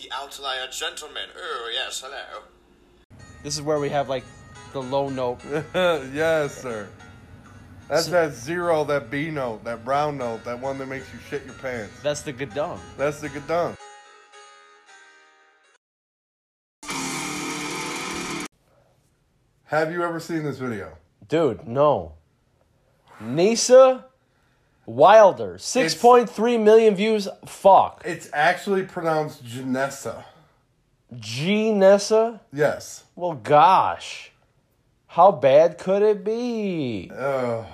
the outlier gentleman. Oh, yes, hello. This is where we have like the low note. yes, sir. That's So- that zero, that B note, that brown note, that one that makes you shit your pants. That's the gadung. That's the gadung. Have you ever seen this video? Dude, no. Gnesa Wilder, 6.3 million views. Fuck. It's actually pronounced Janessa. G Nessa? Yes. Well, gosh. How bad could it be? Ugh.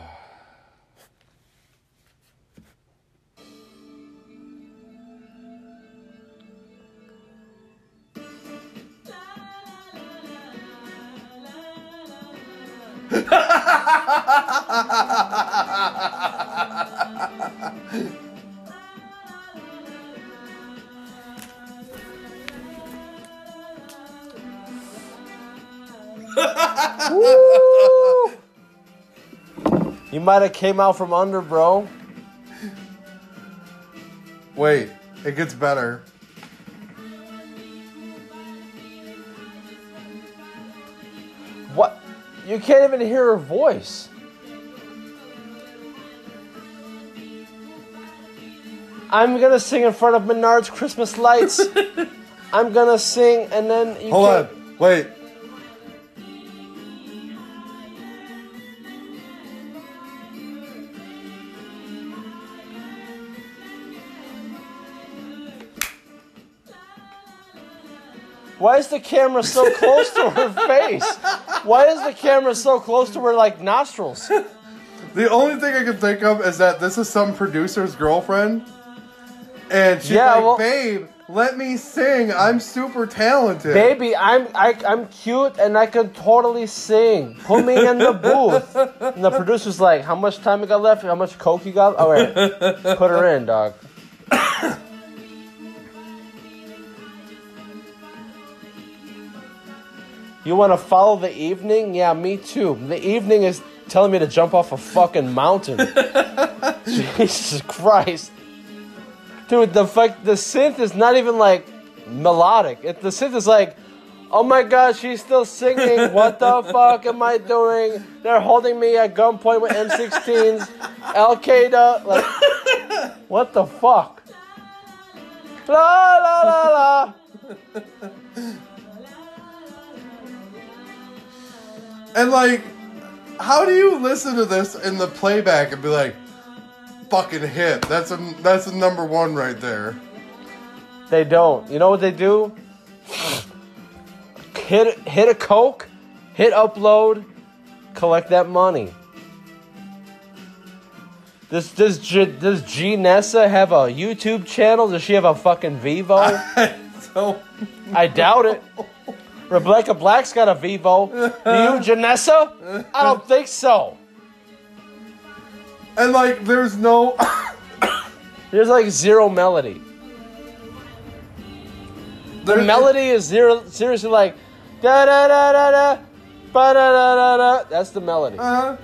You might have came out from under, bro. Wait, it gets better. What? You can't even hear her voice. I'm gonna sing in front of Menard's Christmas lights. I'm gonna sing and then you Hold can't- on. Wait. Why is the camera so close to her face? Why is the camera so close to her like nostrils? The only thing I can think of is that this is some producer's girlfriend. And she's Yeah, like, well- babe, let me sing. I'm super talented. Baby, I'm I, I'm cute and I can totally sing. Put me in the booth. And the producer's like, "How much time you got left? How much coke you got? All right, put her in, dog." You want to follow the evening? Yeah, me too. The evening is telling me to jump off a fucking mountain. Jesus Christ. Dude, the fuck, the synth is not even like melodic. It, the synth is like, oh my god, she's still singing. What the fuck am I doing? They're holding me at gunpoint with M16s. Al Qaeda. Like, what the fuck? La la la la. And like, how do you listen to this in the playback and be like, fucking hit? That's a that's a number one right there. They don't. You know what they do? Hit hit a coke, hit upload, collect that money. Does does G, does G Nessa have a YouTube channel? Does she have a fucking Vevo? so I doubt it. Rebecca Black's got a Vevo. Do you, Janessa? I don't think so. and like, there's no. There's like zero melody. The there's- melody is zero, seriously like da da da da da ba da da da da. That's the melody. Uh, huh.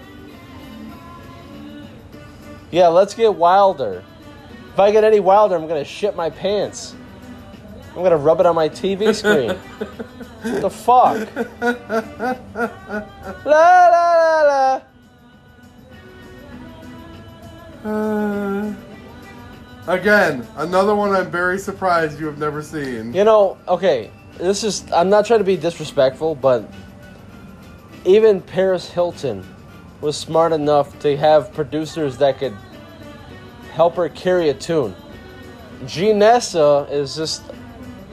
Yeah, let's get wilder. If I get any wilder, I'm gonna shit my pants. I'm gonna rub it on my TV screen. the fuck? La la la la. uh, again, another one I'm very surprised you have never seen. You know, okay, this is. I'm not trying to be disrespectful, but even Paris Hilton was smart enough to have producers that could help her carry a tune. G Nessa is just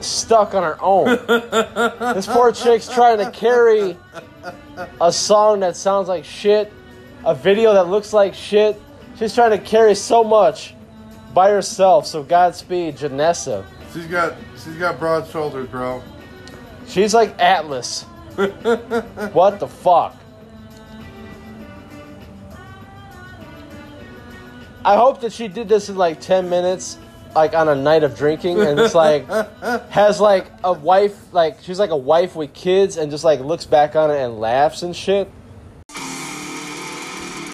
stuck on her own. this poor chick's trying to carry a song that sounds like shit, a video that looks like shit. She's trying to carry so much by herself. So Godspeed, Janessa. She's got she's got broad shoulders, bro. She's like Atlas. what the fuck? I hope that she did this in like 10 minutes, like on a night of drinking, and it's like, has like a wife, like, she's like a wife with kids, and just like looks back on it and laughs and shit.